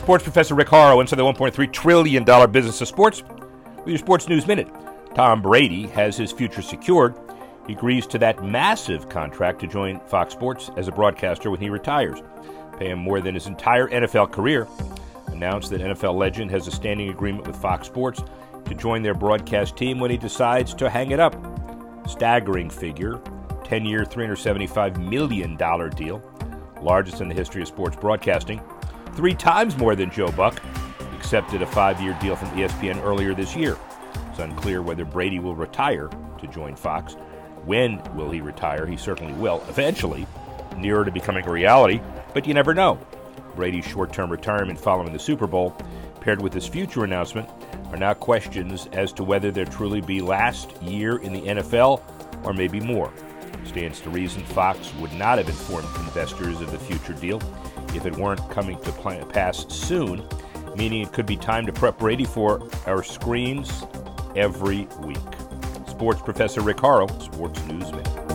Sports professor Rick Horrow inside the $1.3 trillion business of sports with your Sports News Minute. Tom Brady has his future secured. He agrees to that massive contract to join Fox Sports as a broadcaster when he retires. Pay him more than his entire NFL career. Announced that NFL legend has a standing agreement with Fox Sports to join their broadcast team when he decides to hang it up. Staggering figure 10 year, $375 million deal, largest in the history of sports broadcasting. Three times more than Joe Buck accepted a five year deal from ESPN earlier this year. It's unclear whether Brady will retire to join Fox. When will he retire? He certainly will, eventually, nearer to becoming a reality, but you never know. Brady's short term retirement following the Super Bowl, paired with his future announcement, are now questions as to whether there truly be last year in the NFL or maybe more. Stands to reason Fox would not have informed investors of the future deal if it weren't coming to pass soon, meaning it could be time to prep Brady for our screens every week. Sports professor Rick Horrow, Sports News Minute.